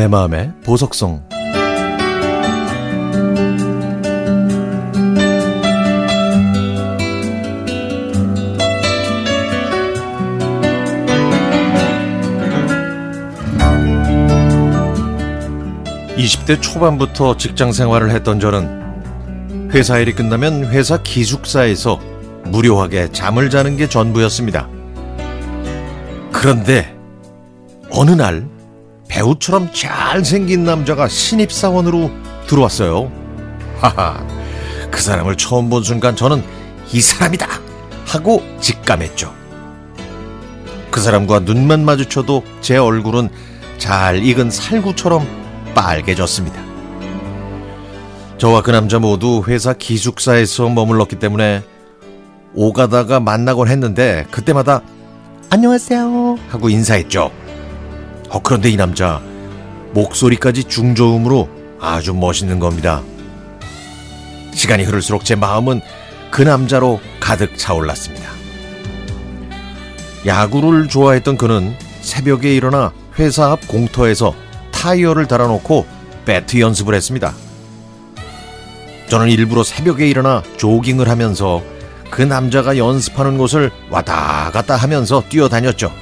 내 마음의 보석성. 20대 초반부터 직장 생활을 했던 저는 회사 일이 끝나면 회사 기숙사에서 무료하게 잠을 자는 게 전부였습니다. 그런데 어느 날 배우처럼 잘생긴 남자가 신입사원으로 들어왔어요. 하하, 그 사람을 처음 본 순간 저는 이 사람이다! 하고 직감했죠. 그 사람과 눈만 마주쳐도 제 얼굴은 잘 익은 살구처럼 빨개졌습니다. 저와 그 남자 모두 회사 기숙사에서 머물렀기 때문에 오가다가 만나곤 했는데 그때마다 안녕하세요 하고 인사했죠. 어, 그런데 이 남자 목소리까지 중저음으로 아주 멋있는 겁니다. 시간이 흐를수록 제 마음은 그 남자로 가득 차올랐습니다. 야구를 좋아했던 그는 새벽에 일어나 회사 앞 공터에서 타이어를 달아놓고 배트 연습을 했습니다. 저는 일부러 새벽에 일어나 조깅을 하면서 그 남자가 연습하는 곳을 왔다 갔다 하면서 뛰어다녔죠.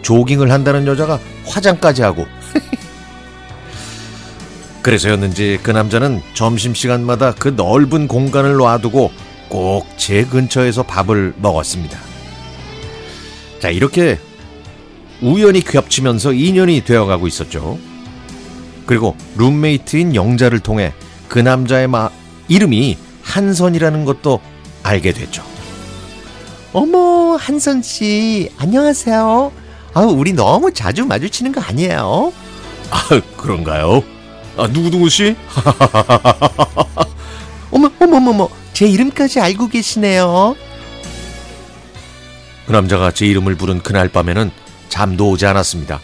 조깅을 한다는 여자가 화장까지 하고. 그래서였는지 그 남자는 점심시간마다 그 넓은 공간을 놔두고 꼭 제 근처에서 밥을 먹었습니다. 자, 이렇게 우연히 겹치면서 인연이 되어가고 있었죠. 그리고 룸메이트인 영자를 통해 그 남자의 마, 이름이 한선이라는 것도 알게 됐죠. 어머, 한선 씨, 안녕하세요. 아, 우리 너무 자주 마주치는 거 아니에요? 아, 그런가요? 아, 누구누구 씨? 어머, 어머, 어머, 제 이름까지 알고 계시네요. 그 남자가 제 이름을 부른 그날 밤에는 잠도 오지 않았습니다.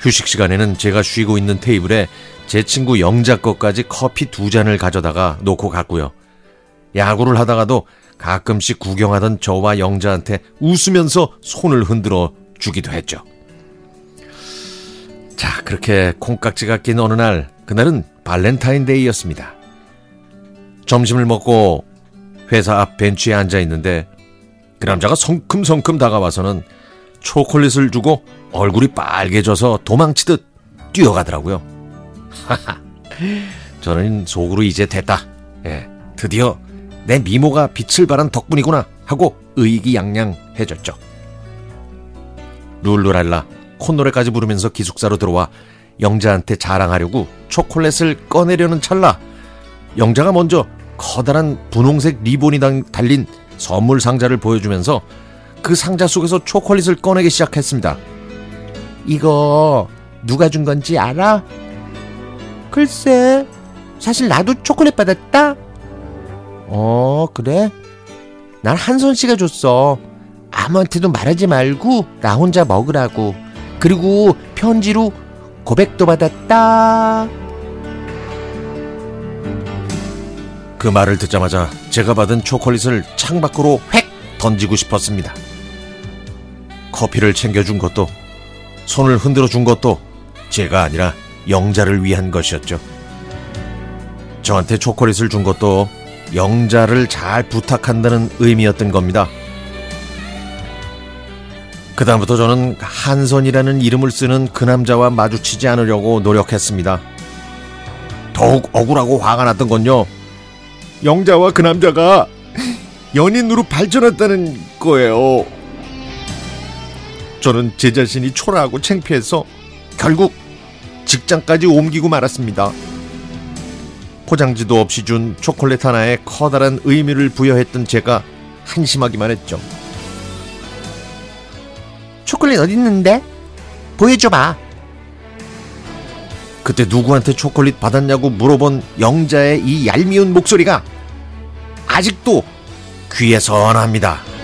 휴식 시간에는 제가 쉬고 있는 테이블에 제 친구 영자 것까지 커피 두 잔을 가져다가 놓고 갔고요. 야구를 하다가도 가끔씩 구경하던 저와 영자한테 웃으면서 손을 흔들어 주기도 했죠. 자, 그렇게 콩깍지가 낀 어느 날, 그날은 발렌타인데이였습니다. 점심을 먹고 회사 앞 벤치에 앉아 있는데 그 남자가 성큼성큼 다가와서는 초콜릿을 주고 얼굴이 빨개져서 도망치듯 뛰어가더라고요. 저는 속으로 이제 됐다. 예, 드디어 내 미모가 빛을 발한 덕분이구나 하고 의기양양해졌죠. 룰루랄라 콧노래까지 부르면서 기숙사로 들어와 영자한테 자랑하려고 초콜릿을 꺼내려는 찰나 영자가 먼저 커다란 분홍색 리본이 달린 선물 상자를 보여주면서 그 상자 속에서 초콜릿을 꺼내기 시작했습니다. 이거 누가 준 건지 알아? 글쎄, 사실 나도 초콜릿 받았다. 어, 그래? 난 한선 씨가 줬어. 아무한테도 말하지 말고 나 혼자 먹으라고. 그리고 편지로 고백도 받았다. 그 말을 듣자마자 제가 받은 초콜릿을 창밖으로 획 던지고 싶었습니다. 커피를 챙겨준 것도 손을 흔들어 준 것도 제가 아니라 영자를 위한 것이었죠. 저한테 초콜릿을 준 것도 영자를 잘 부탁한다는 의미였던 겁니다. 그다음부터 저는 한선이라는 이름을 쓰는 그 남자와 마주치지 않으려고 노력했습니다. 더욱 억울하고 화가 났던 건요. 영자와 그 남자가 연인으로 발전했다는 거예요. 저는 제 자신이 초라하고 창피해서 결국 직장까지 옮기고 말았습니다. 포장지도 없이 준 초콜릿 하나에 커다란 의미를 부여했던 제가 한심하기만 했죠. 초콜릿 어디 있는데? 보여줘봐. 그때 누구한테 초콜릿 받았냐고 물어본 영자의 이 얄미운 목소리가 아직도 귀에 선합니다.